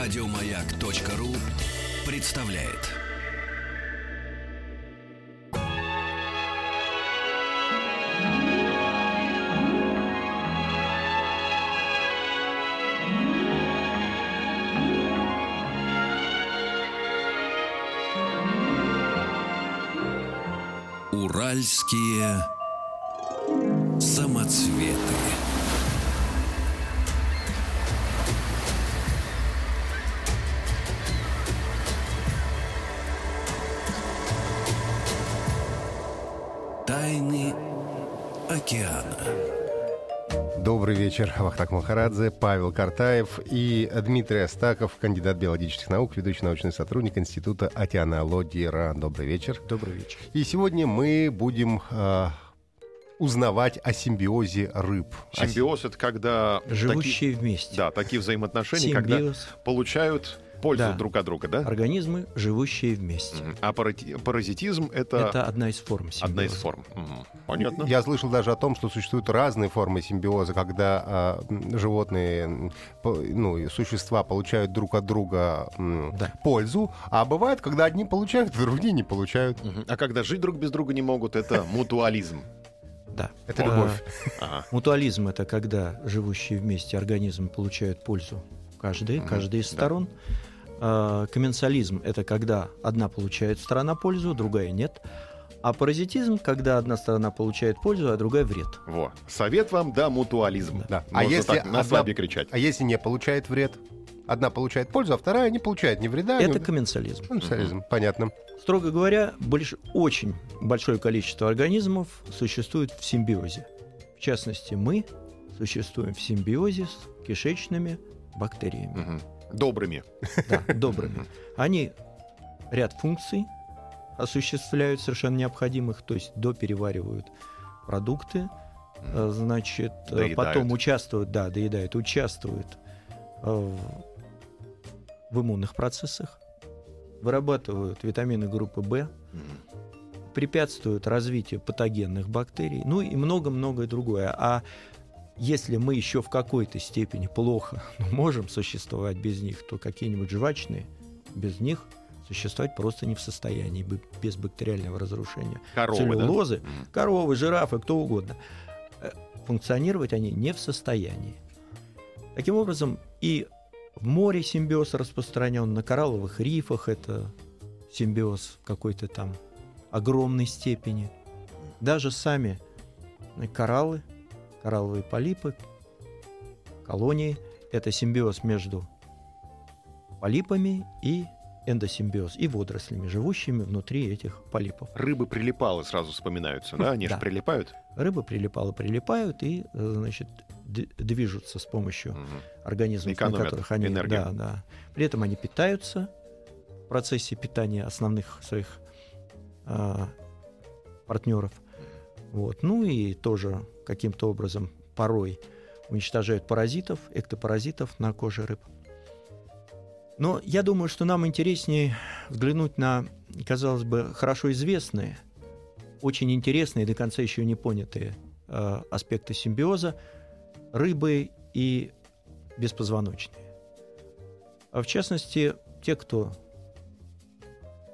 Радиомаяк.ру представляет. Уральские вечер. Вахтак Махарадзе, Павел Картаев и Дмитрий Астаков, кандидат биологических наук, ведущий научный сотрудник Института океанологии РАН. Добрый вечер. Добрый вечер. И сегодня мы будем э, узнавать о симбиозе рыб. Симбиоз это когда Живущие таки- вместе. да, такие взаимоотношения, когда Симбиоз. получают пользу Да. друг от друга, да? Организмы, живущие вместе. А паразитизм это, Это одна из форм симбиоза. одна из форм. Мгм. Понятно. Я слышал даже о том, что существуют разные формы симбиоза, когда а, м, животные, ну, существа получают друг от друга Да. пользу, а бывает, когда одни получают, а другие не получают. Мгм. А когда жить друг без друга не могут, это мутуализм. Да. Это А, любовь. Ага. Мутуализм это когда живущие вместе организмы получают пользу каждый, Мгм. каждый из Да. А, Комменсализм это когда одна получает сторона пользу, другая нет. А паразитизм, когда одна сторона получает пользу, а другая вред. Во. Совет вам, да, мутуализм. Да. Можно А если так на одна- кричать. А если не получает вред? Одна получает пользу, а вторая не получает ни вреда, ни... Это комменсализм. Комменсализм, понятно. Строго говоря, больш- очень большое количество организмов существует в симбиозе. В частности, мы существуем в симбиозе с кишечными бактериями, Мгм. Добрыми. да, добрыми. Они ряд функций осуществляют совершенно необходимых, то есть допереваривают продукты, э, значит, э, Доедают. потом участвуют, да, доедают, участвуют э, в- в иммунных процессах, вырабатывают витамины группы В, препятствуют развитию патогенных бактерий, ну и много-многое другое. А если мы еще в какой-то степени плохо можем существовать без них, то какие-нибудь жвачные без них существовать просто не в состоянии без бактериального разрушения. Коровы, да? Целлюлозы, Мгм. коровы, жирафы, кто угодно. Э, Функционировать они не в состоянии. Таким образом, и в море симбиоз распространен, на коралловых рифах это симбиоз в какой-то там огромной степени. Даже сами кораллы, коралловые полипы, колонии — это симбиоз между полипами и эндосимбиоз, и водорослями, живущими внутри этих полипов. Рыбы прилипалы сразу вспоминаются, да? Они же Да. прилипают. Рыбы прилипалы прилипают и, э, значит, движутся с помощью Мгм. организмов, Экономят на которых они... энергию. Да, да. При этом они питаются в процессе питания основных своих партнеров. Вот. Ну и тоже каким-то образом порой уничтожают паразитов, эктопаразитов на коже рыб. Но я думаю, что нам интереснее взглянуть на, казалось бы, хорошо известные, очень интересные, до конца еще не понятые э, аспекты симбиоза рыбы и беспозвоночные. А в частности, те, кто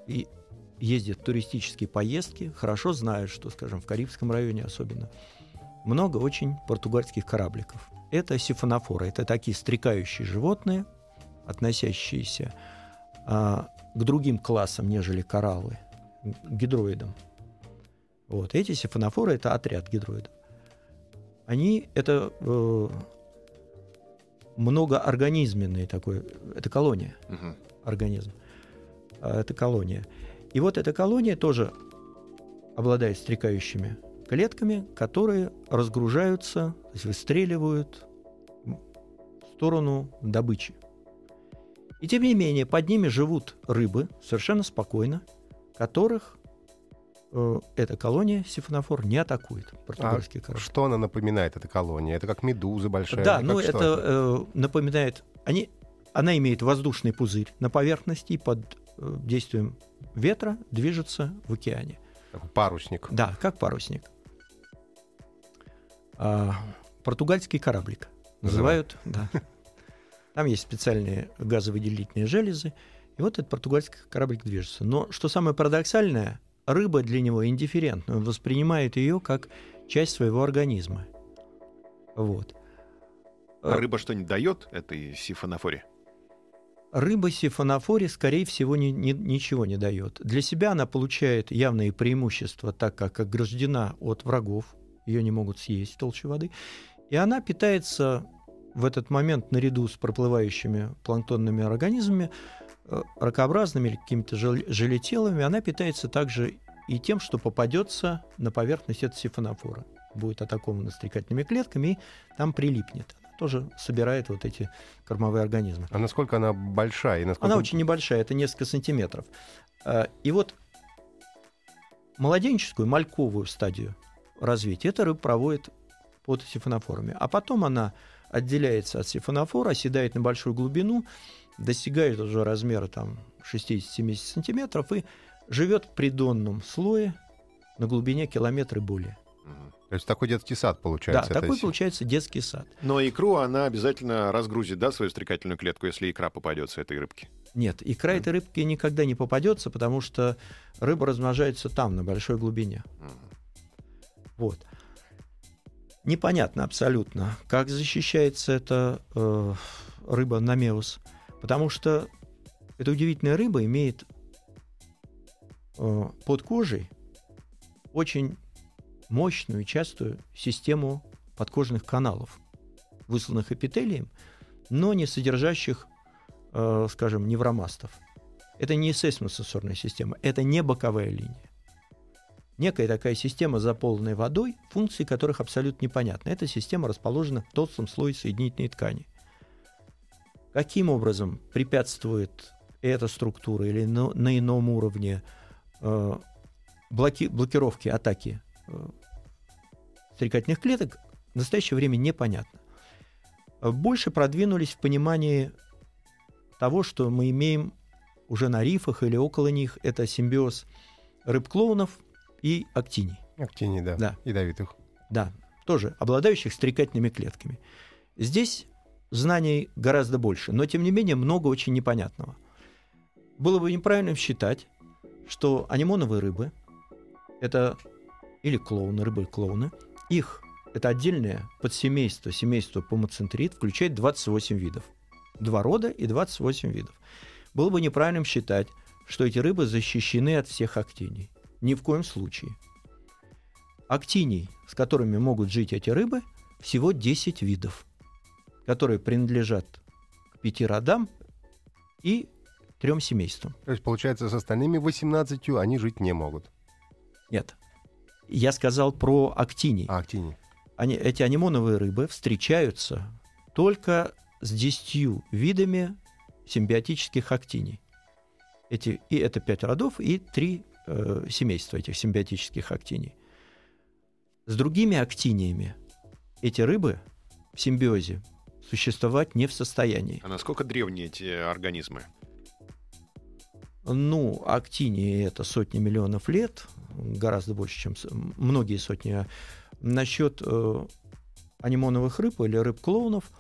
и ездит в туристические поездки, хорошо знают, что, скажем, в Карибском районе особенно, много очень португальских корабликов. Это сифонофоры, это такие стрекающие животные, относящиеся а, к другим классам, нежели кораллы, к гидроидам. Вот. Эти сифонофоры — это отряд гидроидов. Они — это э, многоорганизменные такой, это колония Мгм. организм. А, Это колония. И вот эта колония тоже обладает стрекающими клетками, которые разгружаются, то есть выстреливают в сторону добычи. И тем не менее, под ними живут рыбы совершенно спокойно, которых э, эта колония сифонофор не атакует. Португальский корабль. Что она напоминает, эта колония? Это как медуза большая? Да, ну это э, напоминает. Они, она имеет воздушный пузырь на поверхности и под действием ветра движется в океане. Такой парусник. Да, как парусник. А, португальский кораблик называют, да. Там есть специальные газовыделительные железы. И вот этот португальский кораблик движется. Но что самое парадоксальное, рыба для него индифферентна. Он воспринимает ее как часть своего организма. Вот. А рыба что-нибудь дает этой сифонофоре? Рыба сифонофоре, скорее всего, ни, ни, ничего не дает. Для себя она получает явные преимущества, так как ограждена от врагов, ее не могут съесть толще воды, и она питается в этот момент наряду с проплывающими планктонными организмами, э, ракообразными или какими-то желетелами, она питается также и тем, что попадется на поверхность этой сифонофора. Будет атакована стрекательными клетками и там прилипнет тоже собирает вот эти кормовые организмы. А насколько она большая? И насколько... Она очень небольшая, это несколько сантиметров. А, и вот младенческую, мальковую стадию развития эта рыба проводит под сифонофорами. А потом она отделяется от сифонофора, оседает на большую глубину, достигает уже размера там 60-70 сантиметров и живет в придонном слое на глубине километра и более. То есть такой детский сад получается. Да, такой получается детский сад. Но икру она обязательно разгрузит, да, свою стрекательную клетку, если икра попадется этой рыбке? Нет, икра mm. этой рыбки никогда не попадется, потому что рыба размножается там, на большой глубине. Mm. Вот. Непонятно абсолютно, как защищается эта э, рыба намеус, потому что эта удивительная рыба имеет э, под кожей очень мощную и частую систему подкожных каналов, высланных эпителием, но не содержащих, э, скажем, невромастов. Это не сейсмосенсорная система, это не боковая линия. Некая такая система, заполненная водой, функции которых абсолютно непонятны. Эта система расположена в толстом слое соединительной ткани. Каким образом препятствует эта структура или на, на ином уровне э, блоки, блокировки атаки стрекательных клеток в настоящее время непонятно. Больше продвинулись в понимании того, что мы имеем уже на рифах или около них. Это симбиоз рыб-клоунов и актиний. Актиний, да. да. Ядовитых. Да, тоже обладающих стрекательными клетками. Здесь знаний гораздо больше, но тем не менее много очень непонятного. Было бы неправильным считать, что анимоновые рыбы – это или клоуны, рыбы-клоуны. Их, это отдельное подсемейство, семейство помоцентрит, включает 28 видов. Два рода и 28 видов. Было бы неправильным считать, что эти рыбы защищены от всех актиний. Ни в коем случае. Актиний, с которыми могут жить эти рыбы, всего 10 видов, которые принадлежат к пяти родам и трем семействам. То есть, получается, с остальными 18 они жить не могут? Нет. Я сказал про актини. А, актини. Они, эти анимоновые рыбы встречаются только с десятью видами симбиотических актиний. Эти, и это пять родов и три э, семейства этих симбиотических актиний. С другими актиниями эти рыбы в симбиозе существовать не в состоянии. А насколько древние эти организмы? Ну, актинии это сотни миллионов лет, гораздо больше, чем многие сотни. Насчет э, анимоновых рыб или рыб-клоунов,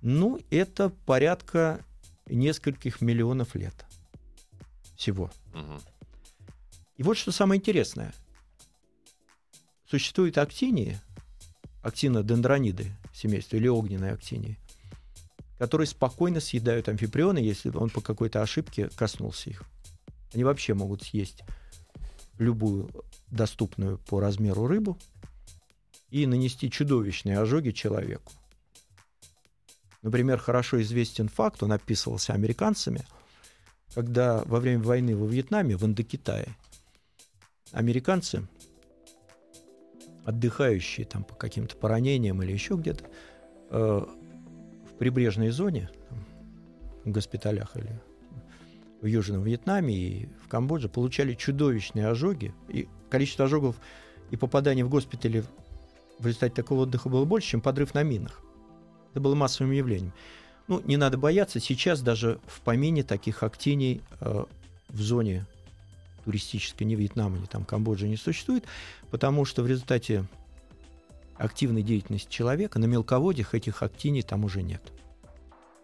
ну, это порядка нескольких миллионов лет всего. Угу. И вот что самое интересное. Существуют актинии, актинодендрониды семейства или огненные актинии, которые спокойно съедают амфиприоны, если он по какой-то ошибке коснулся их. Они вообще могут съесть любую доступную по размеру рыбу и нанести чудовищные ожоги человеку. Например, хорошо известен факт, он описывался американцами, когда во время войны во Вьетнаме, в Индокитае, американцы, отдыхающие там по каким-то поранениям или еще где-то, э, в прибрежной зоне, там, в госпиталях или в Южном Вьетнаме и в Камбодже получали чудовищные ожоги. И количество ожогов и попаданий в госпитали в результате такого отдыха было больше, чем подрыв на минах. Это было массовым явлением. Ну, не надо бояться, сейчас даже в помине таких актиний э, в зоне туристической, ни Вьетнама, ни там Камбоджи не существует, потому что в результате активной деятельности человека на мелководьях этих актиний там уже нет.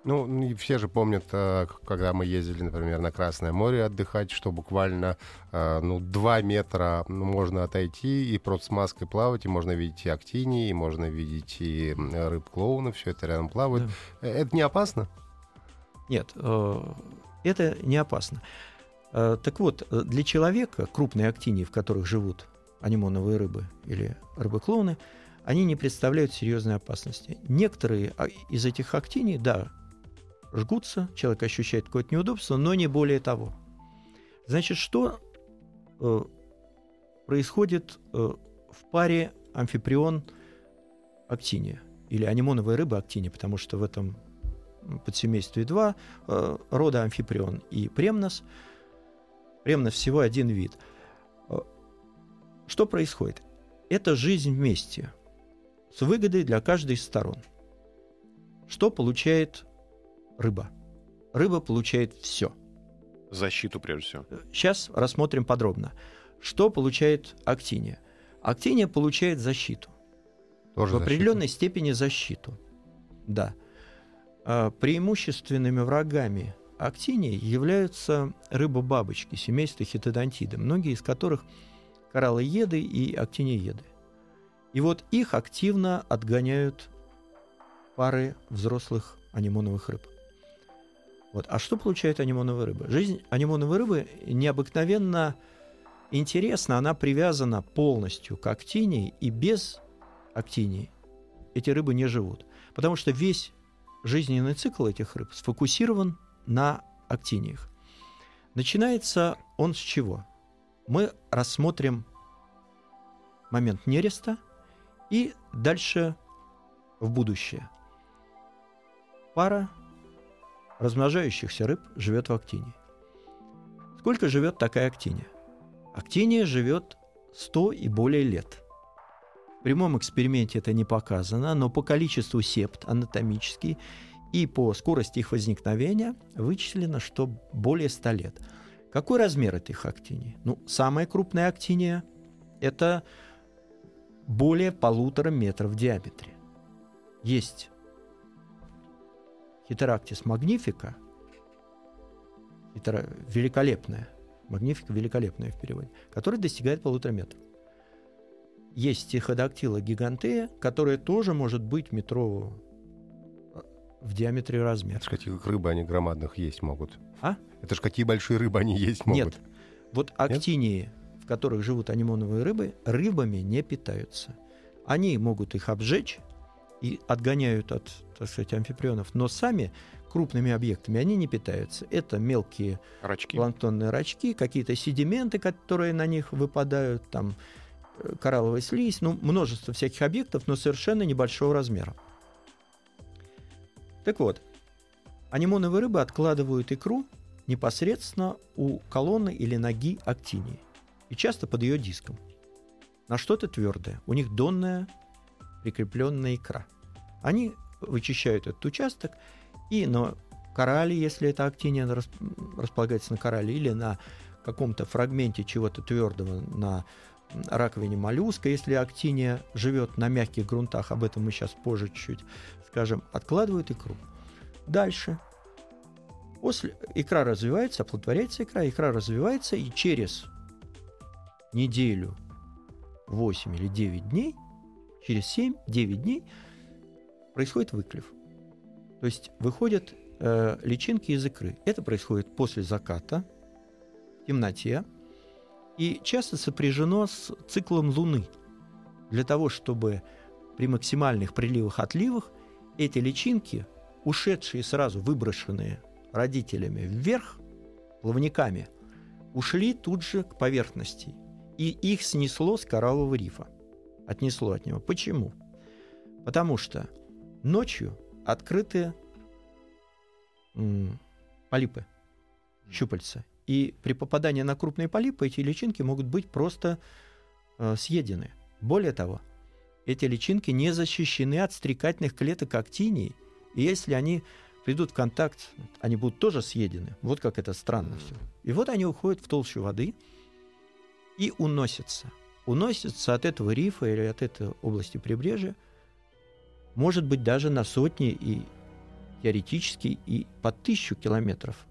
Ну, и все же помнят, э, когда мы ездили, например, на Красное море отдыхать, что буквально э, ну, 2 метра ну, можно отойти и просто с маской плавать, и можно видеть и актинии, и можно видеть и м, рыб-клоуны, все это рядом плавает. Э, Это не опасно? Нет, это не опасно. Так вот, для человека крупные актинии, в которых живут анимоновые рыбы или рыбы-клоуны, они не представляют серьезной опасности. Некоторые а, из этих актиний, да, жгутся, человек ощущает какое-то неудобство, но не более того. Значит, что э, происходит э, в паре амфиприон актиния или анимоновая рыба актиния, потому что в этом подсемействе два э, рода амфиприон и премнос. Премнос всего один вид. Э, Что происходит? Это жизнь вместе с выгодой для каждой из сторон. Что получает рыба? Рыба получает все. Защиту, прежде всего. Сейчас рассмотрим подробно. Что получает актиния? Актиния получает защиту. Тоже в защита. определенной степени защиту. Да. А, Преимущественными врагами актинии являются рыбы-бабочки семейства хитодонтиды, многие из которых кораллоеды и актиниеды. И вот их активно отгоняют пары взрослых анимоновых рыб. Вот. А что получает анимоновая рыба? Жизнь анимоновой рыбы необыкновенно интересна, она привязана полностью к актинии, и без актинии эти рыбы не живут. Потому что весь жизненный цикл этих рыб сфокусирован на актиниях. Начинается он с чего? Мы рассмотрим момент нереста и дальше в будущее. Пара размножающихся рыб живет в актинии. Сколько живет такая актиния? Актиния живет 100 и более лет. В прямом эксперименте это не показано, но по количеству септ анатомически и по скорости их возникновения вычислено, что более 100 лет. Какой размер этих актиний? Ну, самая крупная актиния – это более полутора метров в диаметре. Есть Хитерактис магнифика, хитера- великолепная, магнифика великолепная в переводе, которая достигает полутора метров. Есть тиходактила гигантея, которая тоже может быть метрового э, в диаметре размера. Это ж каких рыбы они громадных есть могут. А? Это ж какие большие рыбы они есть могут. Нет. Вот актинии, в которых живут анимоновые рыбы, рыбами не питаются. Они могут их обжечь и отгоняют от, так сказать, амфиприонов, но сами крупными объектами они не питаются. Это мелкие Рачки. планктонные рачки, какие-то седименты, которые на них выпадают, там э, коралловая слизь, ну, множество всяких объектов, но совершенно небольшого размера. Так вот, анимоновые рыбы откладывают икру непосредственно у колонны или ноги актинии, и часто под ее диском. На что-то твердое. У них донная прикрепленная икра. Они вычищают этот участок и на корале, если это актиния рас- располагается на корале, или на каком-то фрагменте чего-то твердого на раковине моллюска, если актиния живет на мягких грунтах, об этом мы сейчас позже чуть-чуть скажем, откладывают икру. Дальше. После икра развивается, оплодотворяется икра, икра развивается, и через неделю, 8 или 9 дней, через 7-9 дней происходит выклев. То есть выходят э, личинки из икры. Это происходит после заката, в темноте, и часто сопряжено с циклом Луны. Для того, чтобы при максимальных приливах-отливах эти личинки, ушедшие сразу, выброшенные родителями вверх, плавниками, ушли тут же к поверхности. И их снесло с кораллового рифа. Отнесло от него. Почему? Потому что ночью открыты м, полипы, щупальца. И при попадании на крупные полипы эти личинки могут быть просто э, съедены. Более того, эти личинки не защищены от стрекательных клеток актинии. И если они придут в контакт, они будут тоже съедены. Вот как это странно все. И вот они уходят в толщу воды и уносятся. Уносятся от этого рифа или от этой области прибрежья, может быть, даже на сотни и теоретически и по тысячу километров.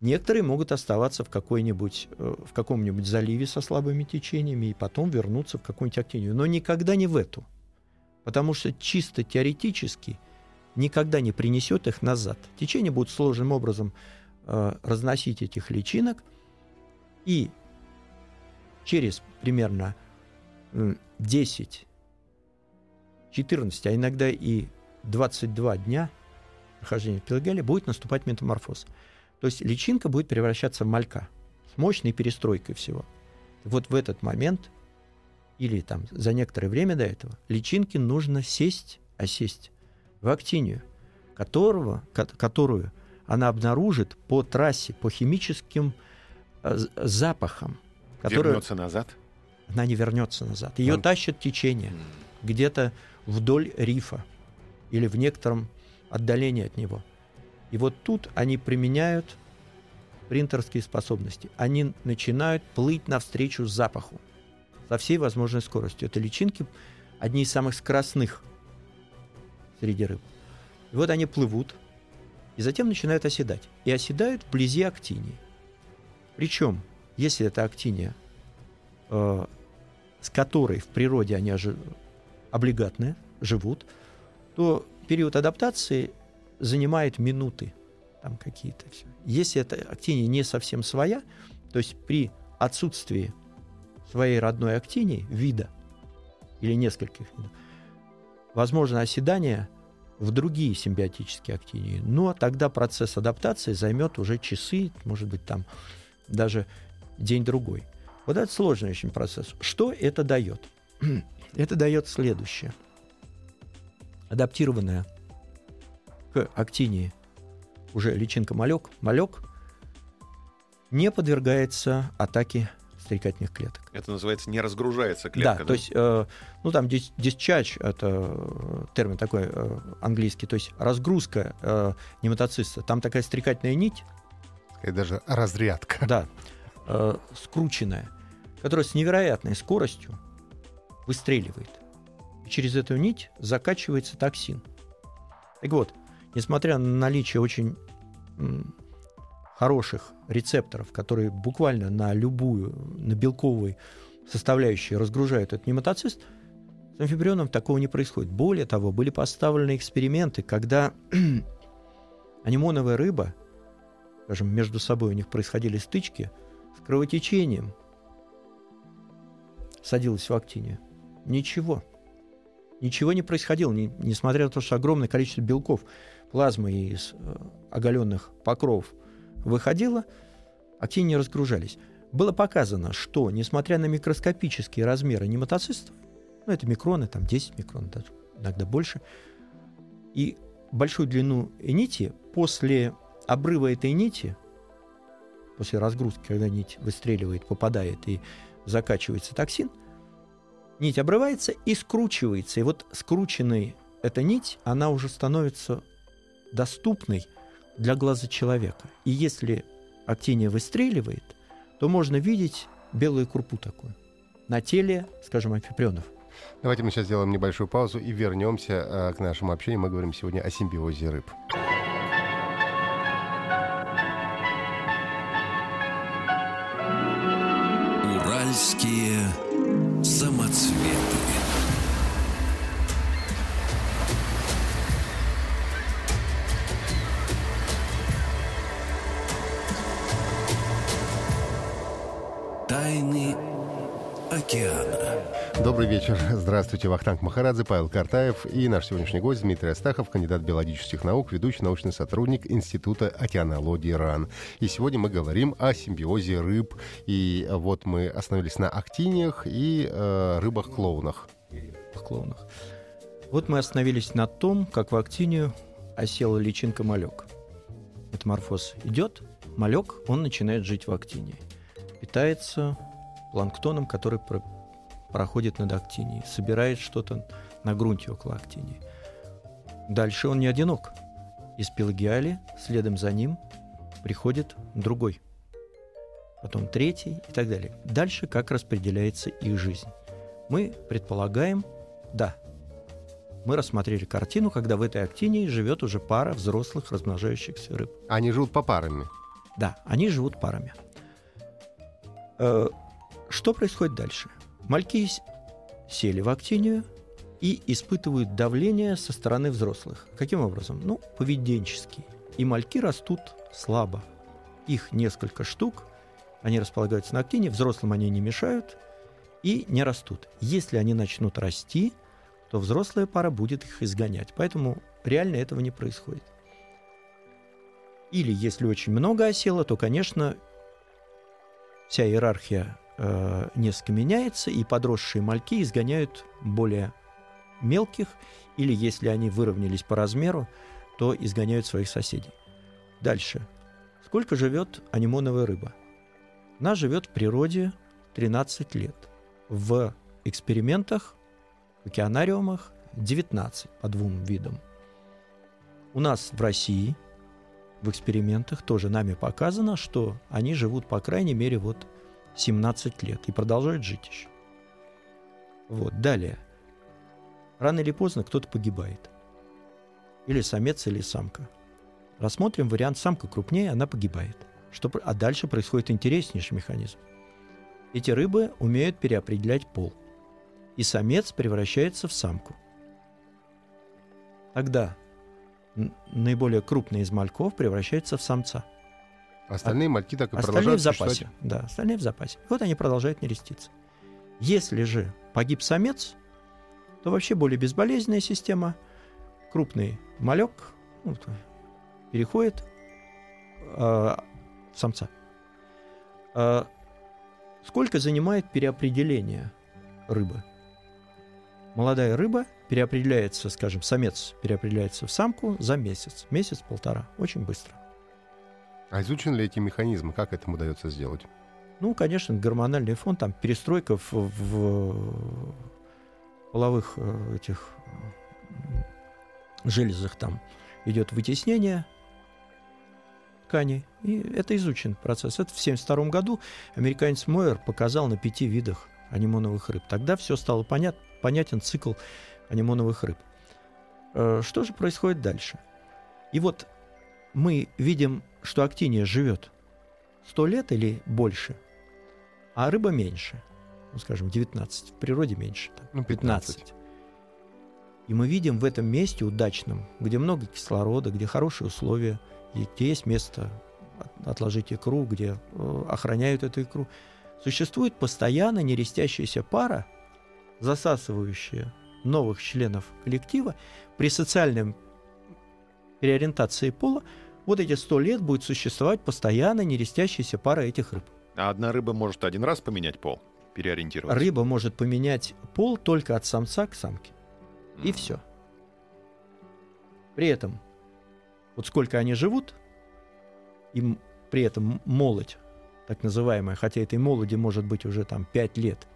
Некоторые могут оставаться в, какой-нибудь, э, в каком-нибудь заливе со слабыми течениями и потом вернуться в какую-нибудь актинию, но никогда не в эту. Потому что чисто теоретически никогда не принесет их назад. Течение будет сложным образом э, разносить этих личинок, и через примерно 10, 14, а иногда и 22 дня прохождения пелагелия будет наступать метаморфоз. То есть личинка будет превращаться в малька с мощной перестройкой всего. Вот в этот момент или там за некоторое время до этого личинке нужно сесть, осесть в актинию, которого, которую она обнаружит по трассе, по химическим э, запахам. Который... Вернется назад? Она не вернется назад. Ее Он... тащит течение где-то вдоль рифа или в некотором отдалении от него. И вот тут они применяют принтерские способности. Они начинают плыть навстречу запаху со всей возможной скоростью. Это личинки одни из самых скоростных среди рыб. И вот они плывут, и затем начинают оседать. И оседают вблизи актинии. Причем, если это актиния, э, с которой в природе они ожи- облигатные, живут, то период адаптации занимает минуты там какие-то. Если эта актиния не совсем своя, то есть при отсутствии своей родной актинии, вида или нескольких видов, возможно оседание в другие симбиотические актинии. Но тогда процесс адаптации займет уже часы, может быть, там даже день-другой. Вот это сложный очень процесс. Что это дает? это дает следующее. Адаптированная к актинии уже личинка малек, малек не подвергается атаке стрекательных клеток. Это называется не разгружается клетка. Да, да? то есть, э, ну там discharge, это э, термин такой э, английский, то есть разгрузка э, нематоциста. Там такая стрекательная нить. И даже разрядка. Да, э, скрученная, которая с невероятной скоростью выстреливает. И через эту нить закачивается токсин. Так вот, несмотря на наличие очень хороших рецепторов, которые буквально на любую, на белковую составляющую разгружают этот нематоцист, с амфибрионом такого не происходит. Более того, были поставлены эксперименты, когда анимоновая рыба, скажем, между собой у них происходили стычки с кровотечением, садилась в актине. Ничего. Ничего не происходило, не, несмотря на то, что огромное количество белков плазмы из э, оголенных покровов выходило, активно не разгружались. Было показано, что, несмотря на микроскопические размеры нематоцистов, ну, это микроны, там 10 микрон, даже иногда больше, и большую длину нити, после обрыва этой нити, после разгрузки, когда нить выстреливает, попадает и закачивается токсин, нить обрывается и скручивается. И вот скрученная эта нить, она уже становится доступной для глаза человека. И если актиния выстреливает, то можно видеть белую крупу такую на теле, скажем, амфиприонов. Давайте мы сейчас сделаем небольшую паузу и вернемся э, к нашему общению. Мы говорим сегодня о симбиозе рыб. Вечер. Здравствуйте, Вахтанг Махарадзе, Павел Картаев и наш сегодняшний гость Дмитрий Астахов, кандидат биологических наук, ведущий научный сотрудник Института океанологии РАН. И сегодня мы говорим о симбиозе рыб. И вот мы остановились на актиниях и э, рыбах-клоунах. Клоунах. Вот мы остановились на том, как в актинию осела личинка малек. Метаморфоз идет, малек, он начинает жить в актинии питается планктоном, который проходит над актинией, собирает что-то на грунте около актинии. Дальше он не одинок. Из пелагиали следом за ним приходит другой, потом третий и так далее. Дальше как распределяется их жизнь. Мы предполагаем, да, мы рассмотрели картину, когда в этой актинии живет уже пара взрослых размножающихся рыб. Они живут по парами. Да, они живут парами. Э, Что происходит дальше? Мальки сели в актинию и испытывают давление со стороны взрослых. Каким образом? Ну, поведенческий. И мальки растут слабо. Их несколько штук, они располагаются на актине, взрослым они не мешают и не растут. Если они начнут расти, то взрослая пара будет их изгонять. Поэтому реально этого не происходит. Или если очень много осело, то, конечно, вся иерархия э, несколько меняется, и подросшие мальки изгоняют более мелких, или если они выровнялись по размеру, то изгоняют своих соседей. Дальше. Сколько живет анимоновая рыба? Она живет в природе 13 лет. В экспериментах, в океанариумах 19 по двум видам. У нас в России в экспериментах тоже нами показано, что они живут, по крайней мере, вот 17 лет и продолжают жить еще. Вот, далее. Рано или поздно кто-то погибает. Или самец, или самка. Рассмотрим вариант самка крупнее, она погибает. Что, а дальше происходит интереснейший механизм. Эти рыбы умеют переопределять пол. И самец превращается в самку. Тогда наиболее крупный из мальков превращается в самца. Остальные мальки так и Остальные в продолжают запасе. существовать. Да, остальные в запасе. И вот они продолжают нереститься. Если же погиб самец, то вообще более безболезненная система. Крупный малек ну, переходит э, в самца. Э, сколько занимает переопределение рыбы? Молодая рыба переопределяется, скажем, самец переопределяется в самку за месяц. Месяц-полтора. Очень быстро. А изучены ли эти механизмы? Как этому удается сделать? Ну, конечно, гормональный фон, там перестройка в, в половых э, этих железах, там идет вытеснение тканей. И это изучен процесс. Это в 1972 году американец Мойер показал на пяти видах анимоновых рыб. Тогда все стало понят, понятен цикл анимоновых рыб. Э, Что же происходит дальше? И вот мы видим, что актиния живет 100 лет или больше, а рыба меньше. Ну, скажем, 19. В природе меньше. там, Ну, 15. И мы видим в этом месте удачном, где много кислорода, где хорошие условия, где есть место от- отложить икру, где э, охраняют эту икру, существует постоянно нерестящаяся пара, засасывающая новых членов коллектива при социальном переориентации пола, вот эти сто лет будет существовать постоянно нерестящаяся пара этих рыб. А одна рыба может один раз поменять пол, переориентироваться. Рыба может поменять пол только от самца к самке. И М. все. При этом, вот сколько они живут, им при этом молодь, так называемая, хотя этой молоди может быть уже там 5 лет,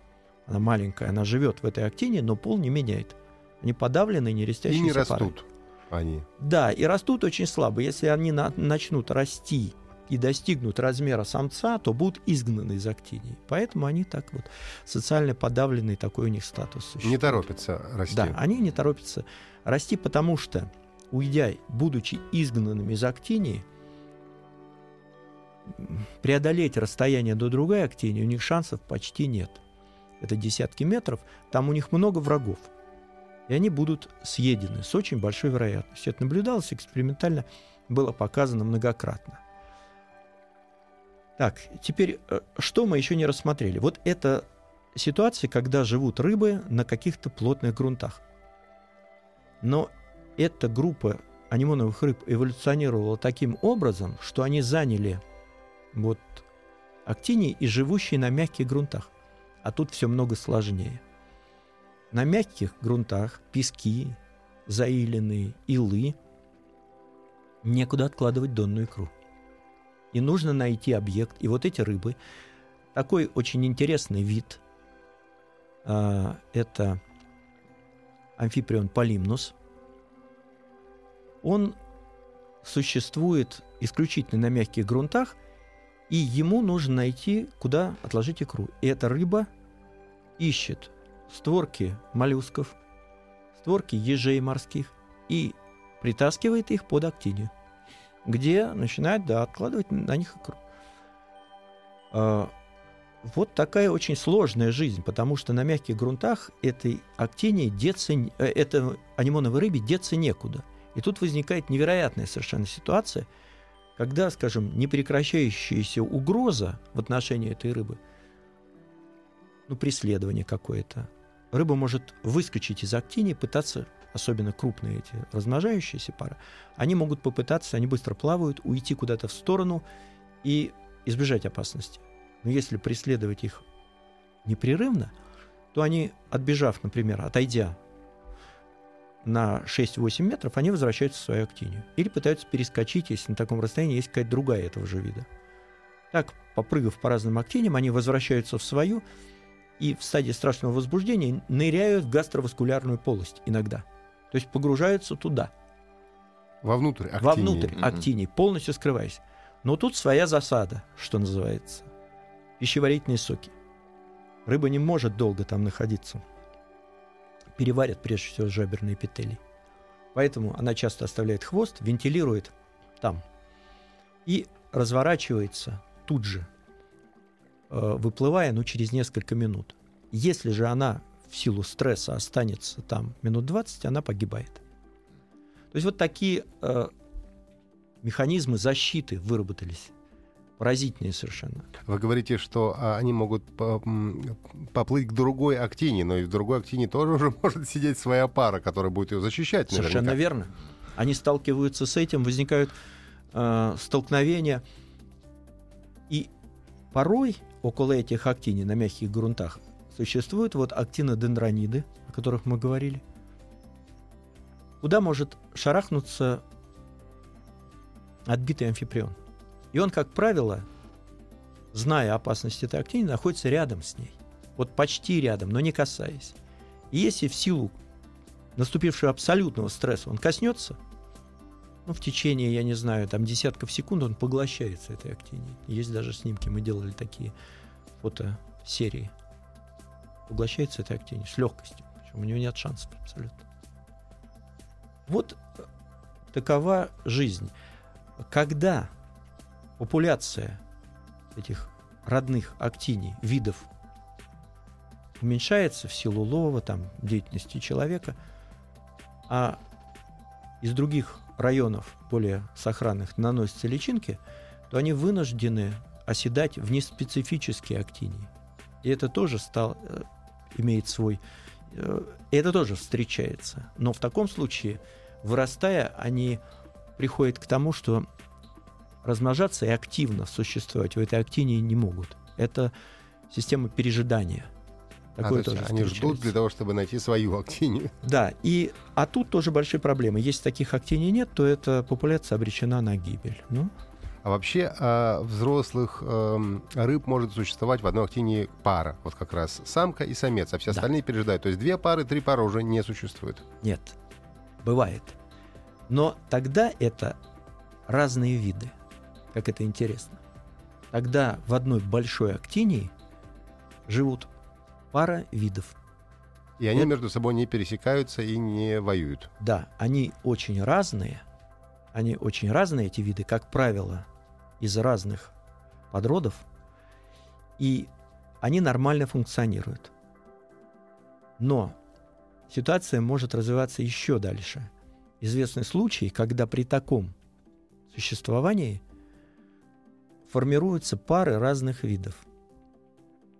она маленькая, она живет в этой актине, но пол не меняет. Они подавлены, не И растящиеся не пары. растут они. Да, и растут очень слабо. Если они на- начнут расти и достигнут размера самца, то будут изгнаны из актинии. Поэтому они так вот социально подавленный такой у них статус существует. Не торопятся расти. Да, они не торопятся расти, потому что, уйдя, будучи изгнанными из актинии, преодолеть расстояние до другой актинии у них шансов почти нет. Это десятки метров, там у них много врагов. И они будут съедены с очень большой вероятностью. Это наблюдалось экспериментально, было показано многократно. Так, теперь, э, что мы еще не рассмотрели? Вот это ситуации, когда живут рыбы на каких-то плотных грунтах. Но эта группа анимоновых рыб эволюционировала таким образом, что они заняли вот актинии и живущие на мягких грунтах. А тут все много сложнее. На мягких грунтах пески, заиленные, илы, некуда откладывать донную икру. И нужно найти объект. И вот эти рыбы, такой очень интересный вид, а, это амфиприон полимнус. Он существует исключительно на мягких грунтах, и ему нужно найти, куда отложить икру. И эта рыба ищет створки моллюсков, створки ежей морских и притаскивает их под актинию, где начинает да, откладывать на них икру. А, вот такая очень сложная жизнь, потому что на мягких грунтах этой актинии деться, э, это анимоновой рыбе деться некуда. И тут возникает невероятная совершенно ситуация, когда, скажем, непрекращающаяся угроза в отношении этой рыбы, ну, преследование какое-то, рыба может выскочить из актинии, пытаться, особенно крупные эти размножающиеся пары, они могут попытаться, они быстро плавают, уйти куда-то в сторону и избежать опасности. Но если преследовать их непрерывно, то они, отбежав, например, отойдя на 6-8 метров, они возвращаются в свою актинию. Или пытаются перескочить, если на таком расстоянии есть какая-то другая этого же вида. Так, попрыгав по разным актиниям, они возвращаются в свою и в стадии страшного возбуждения ныряют в гастроваскулярную полость иногда. То есть погружаются туда. Вовнутрь актинии. Вовнутрь актинии, полностью скрываясь. Но тут своя засада, что называется пищеварительные соки. Рыба не может долго там находиться. Переварят прежде всего жаберные эпителий. Поэтому она часто оставляет хвост, вентилирует там и разворачивается тут же, выплывая, ну, через несколько минут. Если же она в силу стресса останется там минут 20, она погибает. То есть вот такие э, механизмы защиты выработались Поразительные совершенно. Вы говорите, что а, они могут поплыть к другой актине, но и в другой актине тоже уже может сидеть своя пара, которая будет ее защищать. Наверняка. Совершенно верно. Они сталкиваются с этим, возникают э, столкновения. И порой около этих актиний на мягких грунтах существуют вот актинодендрониды, о которых мы говорили, куда может шарахнуться отбитый амфиприон. И он, как правило, зная опасность этой актинии, находится рядом с ней. Вот почти рядом, но не касаясь. И если в силу наступившего абсолютного стресса он коснется, ну, в течение, я не знаю, там десятков секунд он поглощается этой актинией. Есть даже снимки, мы делали такие фотосерии. Поглощается этой актинией с легкостью. Причем у него нет шансов абсолютно. Вот такова жизнь. Когда популяция этих родных актиний, видов уменьшается в силу лова, там, деятельности человека, а из других районов, более сохранных, наносятся личинки, то они вынуждены оседать в неспецифические актинии. И это тоже стал, э, имеет свой... Э, это тоже встречается. Но в таком случае, вырастая, они приходят к тому, что размножаться и активно существовать в этой актинии не могут. Это система пережидания. Такое а, тоже они ждут для того, чтобы найти свою актинию. Да, и, а тут тоже большие проблемы. Если таких актиний нет, то эта популяция обречена на гибель. Ну, а вообще а, взрослых э, рыб может существовать в одной актинии пара, вот как раз самка и самец, а все да. остальные пережидают. То есть две пары, три пары уже не существует. Нет, бывает. Но тогда это разные виды как это интересно. Тогда в одной большой актинии живут пара видов. И они вот. между собой не пересекаются и не воюют. Да, они очень разные. Они очень разные, эти виды, как правило, из разных подродов. И они нормально функционируют. Но ситуация может развиваться еще дальше. Известны случаи, когда при таком существовании – формируются пары разных видов.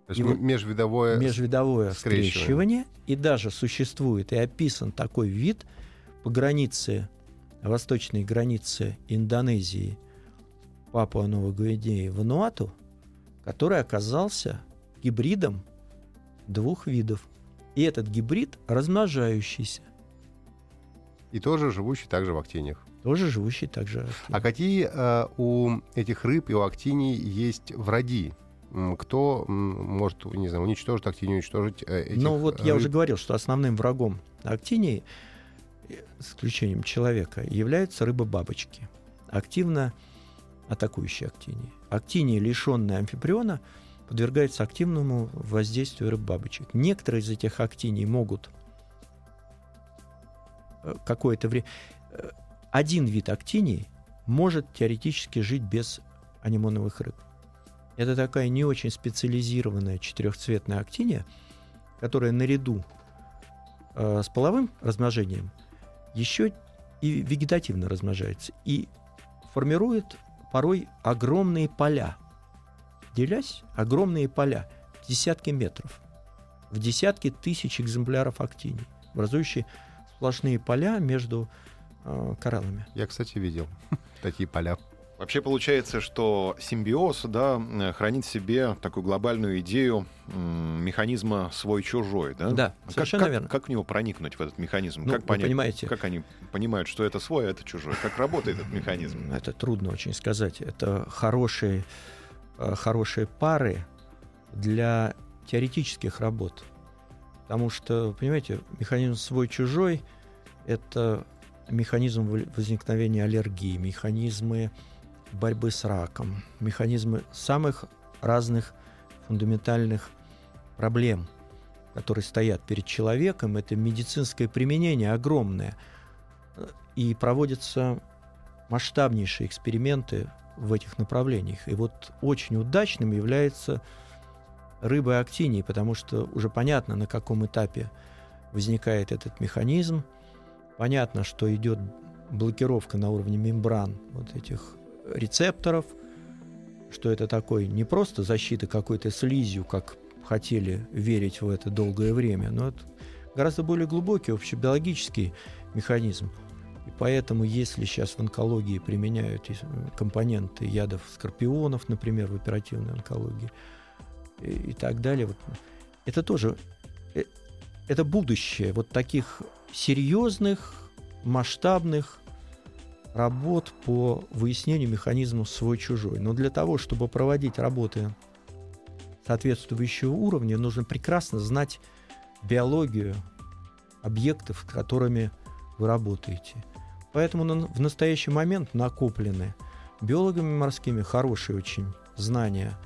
То есть и межвидовое, межвидовое скрещивание. скрещивание. И даже существует и описан такой вид по границе, восточной границе Индонезии, Папуа Новой Гвинеи, Вануату, который оказался гибридом двух видов. И этот гибрид размножающийся. И тоже живущий также в актиниях тоже живущий также. А какие э, у этих рыб и у актиний есть враги? Кто может, не знаю, уничтожить актинию, уничтожить э, этих Ну вот я уже говорил, что основным врагом актинии, э, с исключением человека, являются рыбы-бабочки, активно атакующие актинии. Актиния, лишенная амфиприона, подвергается активному воздействию рыб-бабочек. Некоторые из этих актиний могут э, какое-то время... Э, один вид актиний может теоретически жить без анимоновых рыб. Это такая не очень специализированная четырехцветная актиния, которая наряду э, с половым размножением еще и вегетативно размножается и формирует порой огромные поля. Делясь, огромные поля, десятки метров, в десятки тысяч экземпляров актиний, образующие сплошные поля между э, кораллами. Я, кстати, видел такие поля. Вообще получается, что симбиоз да, э, хранит в себе такую глобальную идею механизма свой-чужой. Да, да как, совершенно как, верно. Как в него проникнуть, в этот механизм? Ну, как понять, понимаете, как они понимают, что это свой, а это чужой? Как работает этот механизм? Это трудно очень сказать. Это хорошие, э, хорошие пары для теоретических работ. Потому что, понимаете, механизм свой-чужой — это механизм возникновения аллергии, механизмы борьбы с раком, механизмы самых разных фундаментальных проблем, которые стоят перед человеком. Это медицинское применение огромное. И проводятся масштабнейшие эксперименты в этих направлениях. И вот очень удачным является рыба актинии, потому что уже понятно, на каком этапе возникает этот механизм. Понятно, что идет блокировка на уровне мембран вот этих рецепторов, что это такой не просто защита какой-то слизью, как хотели верить в это долгое время, но это гораздо более глубокий общебиологический механизм. И поэтому, если сейчас в онкологии применяют компоненты ядов скорпионов, например, в оперативной онкологии, и, и так далее, вот, это тоже э, это будущее вот таких серьезных, масштабных работ по выяснению механизмов свой-чужой. Но для того, чтобы проводить работы соответствующего уровня, нужно прекрасно знать биологию объектов, с которыми вы работаете. Поэтому в настоящий момент накоплены биологами морскими хорошие очень знания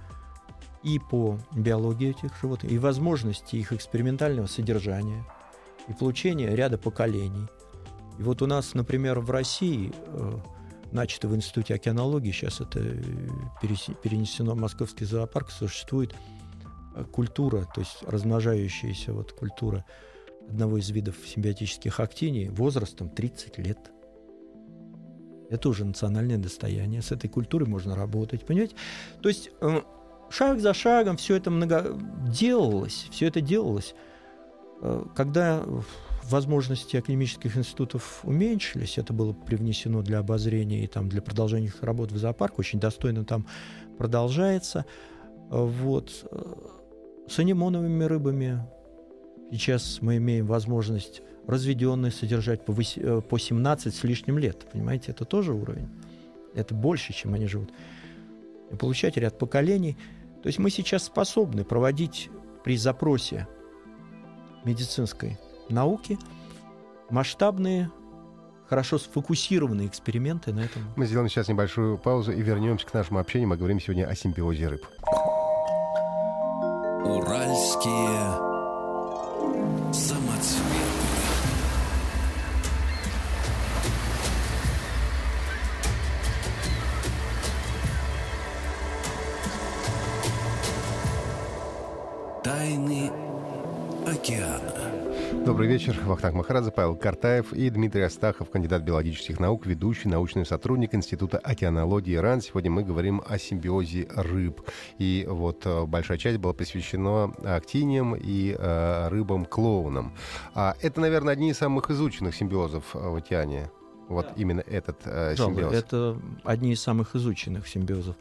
и по биологии этих животных, и возможности их экспериментального содержания, и получения ряда поколений – и вот у нас, например, в России, э, начато в Институте океанологии, сейчас это э, перенесено в Московский зоопарк, существует э, культура, то есть размножающаяся вот культура одного из видов симбиотических актиний возрастом 30 лет. Это уже национальное достояние. С этой культурой можно работать, понимаете? То есть шаг за шагом все это много делалось, все это делалось. Когда возможности академических институтов уменьшились, это было привнесено для обозрения и там, для продолжения их работ в зоопарк, очень достойно там продолжается. Вот. С анимоновыми рыбами сейчас мы имеем возможность разведенные содержать по, 8, по 17 с лишним лет. Понимаете, это тоже уровень. Это больше, чем они живут. И получать ряд поколений. То есть мы сейчас способны проводить при запросе медицинской науки, масштабные, хорошо сфокусированные эксперименты на этом. Мы сделаем сейчас небольшую паузу и вернемся к нашему общению. Мы говорим сегодня о симбиозе рыб. Уральские самоцветы. Тайны океана. Добрый вечер. Вахтанг Махарадзе, Павел Картаев и Дмитрий Астахов, кандидат биологических наук, ведущий научный сотрудник Института океанологии РАН. Сегодня мы говорим о симбиозе рыб. И вот э, большая часть была посвящена актиниям и э, рыбам-клоунам. А это, наверное, одни из самых изученных симбиозов в океане. Вот да. именно этот э, симбиоз. Это одни из самых изученных симбиозов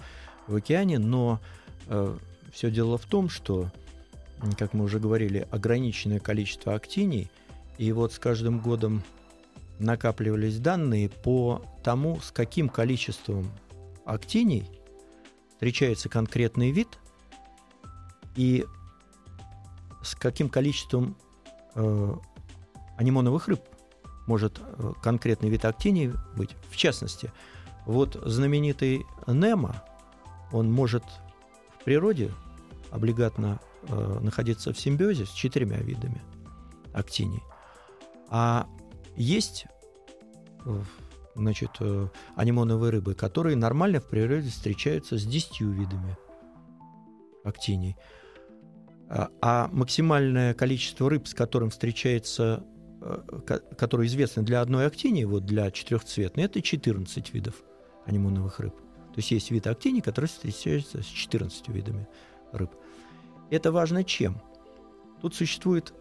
в океане, но э, все дело в том, что как мы уже говорили, ограниченное количество актиний, и вот с каждым годом накапливались данные по тому, с каким количеством актиний встречается конкретный вид и с каким количеством э, анимоновых рыб может э, конкретный вид актиний быть. В частности, вот знаменитый Немо, он может в природе облигатно э, находиться в симбиозе с четырьмя видами актиний. А есть э, значит, э, анимоновые рыбы, которые нормально в природе встречаются с 10 видами актиний. А, а максимальное количество рыб, с которым встречается, которые известны для одной актинии, вот для четырехцветной, это 14 видов анимоновых рыб. То есть есть вид актиний, которые встречаются с 14 видами рыб. Это важно чем? Тут существует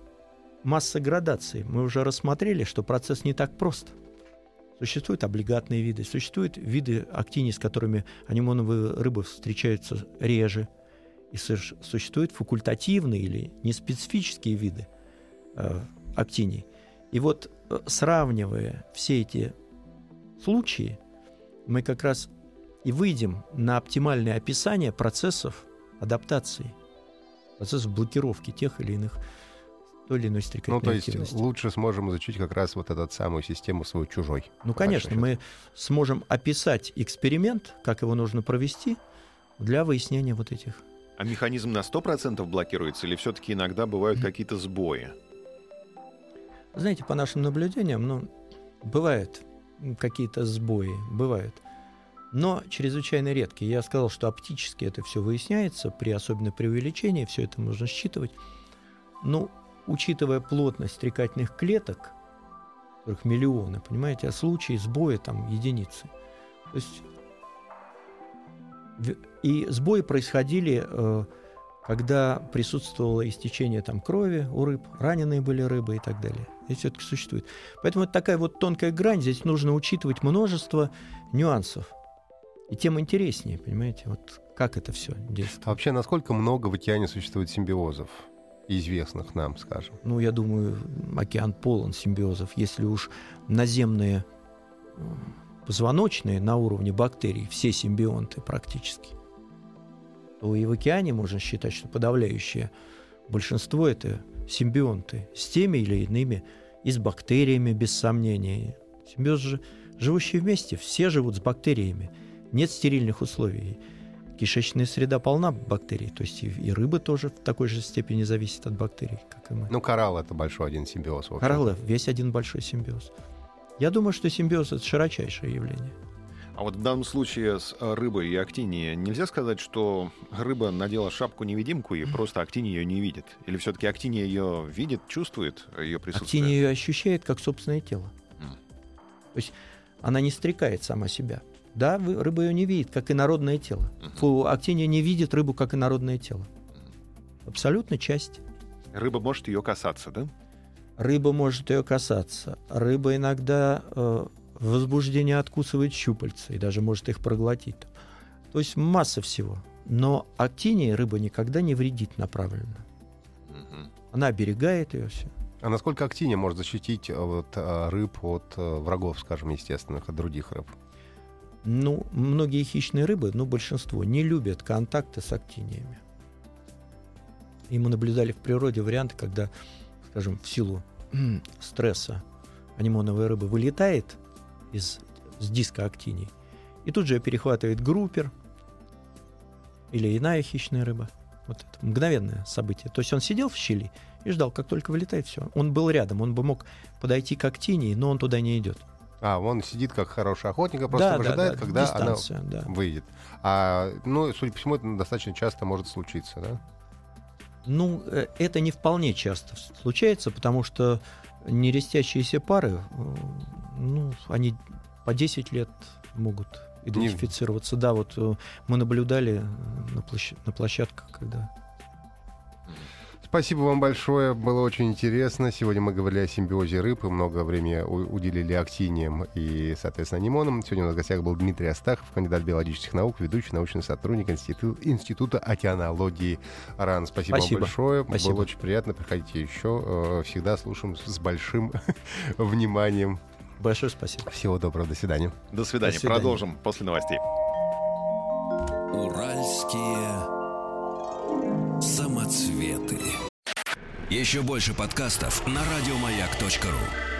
масса градаций. Мы уже рассмотрели, что процесс не так прост. Существуют облигатные виды, существуют виды актиний, с которыми анимоновые рыбы встречаются реже, и существуют факультативные или неспецифические виды э, актиний. И вот э, сравнивая все эти случаи, мы как раз и выйдем на оптимальное описание процессов адаптации, процессов блокировки тех или иных той или иной стрекотной Ну, то есть активности. лучше сможем изучить как раз вот эту самую систему свой чужой. Ну, конечно, мы сможем описать эксперимент, как его нужно провести для выяснения вот этих. А механизм на 100% блокируется или все-таки иногда бывают какие-то сбои? Знаете, по нашим наблюдениям, ну, бывают какие-то сбои, бывают. Но чрезвычайно редкие. Я сказал, что оптически это все выясняется, при особенно при увеличении все это можно считывать. Ну, учитывая плотность стрекательных клеток, которых миллионы, понимаете, а случаи сбоя там единицы. То есть и сбои происходили, э, когда присутствовало истечение там крови у рыб, раненые были рыбы и так далее. Это все-таки существует. Поэтому это такая вот тонкая грань, здесь нужно учитывать множество нюансов. И тем интереснее, понимаете, вот как это все действует. А вообще, насколько много в океане существует симбиозов? известных нам, скажем? Ну, я думаю, океан полон симбиозов. Если уж наземные позвоночные на уровне бактерий, все симбионты практически, то и в океане можно считать, что подавляющее большинство это симбионты с теми или иными, и с бактериями, без сомнения. Симбиоз же, живущие вместе, все живут с бактериями. Нет стерильных условий. Кишечная среда полна бактерий, то есть и, и рыбы тоже в такой же степени зависят от бактерий, как и мы. Ну, коралл — это большой один симбиоз. Кораллы — весь один большой симбиоз. Я думаю, что симбиоз — это широчайшее явление. А вот в данном случае с э, рыбой и актинией нельзя сказать, что рыба надела шапку-невидимку и просто актиния ее не видит? Или все-таки актиния ее видит, чувствует ее присутствие? Актиния ее ощущает как собственное тело. Mm. То есть она не стрекает сама себя. Да, рыба ее не видит, как инородное тело. Фу, актиния не видит рыбу, как инородное тело. Абсолютно часть. Рыба может ее касаться, да? Рыба может ее касаться. Рыба иногда э, в возбуждении откусывает щупальца и даже может их проглотить. То есть масса всего. Но актинии рыба никогда не вредит направленно. Угу. Она оберегает ее все. А насколько актиния может защитить э, вот, э, рыб от э, врагов, скажем, естественных, от других рыб? Ну, многие хищные рыбы, ну, большинство, не любят контакты с актиниями. И мы наблюдали в природе варианты, когда, скажем, в силу стресса анимоновая рыба вылетает из с диска актиний, и тут же перехватывает группер или иная хищная рыба. Вот это мгновенное событие. То есть он сидел в щели и ждал, как только вылетает все. Он был рядом, он бы мог подойти к актинии, но он туда не идет. А, он сидит как хороший охотник, а просто да, выжидает, да, да, когда она да. выйдет. А, ну, судя по всему, это достаточно часто может случиться, да? Ну, э, это не вполне часто случается, потому что нерестящиеся пары, э, ну, они по 10 лет могут идентифицироваться. Не... Да, вот э, мы наблюдали на, площадь, на площадках, когда Спасибо вам большое, было очень интересно. Сегодня мы говорили о симбиозе рыб и много времени уделили актиниям и, соответственно, анимонам. Сегодня у нас в гостях был Дмитрий Астахов, кандидат биологических наук, ведущий научный сотрудник Институт, Института океанологии РАН. Спасибо, Спасибо. вам большое, Спасибо. было очень приятно. Приходите еще, э, всегда слушаем с большим вниманием. Большое спасибо. Всего доброго, до свидания. До свидания. До свидания. Продолжим после новостей. Уральские самоцветы. Еще больше подкастов на радиомаяк.ру.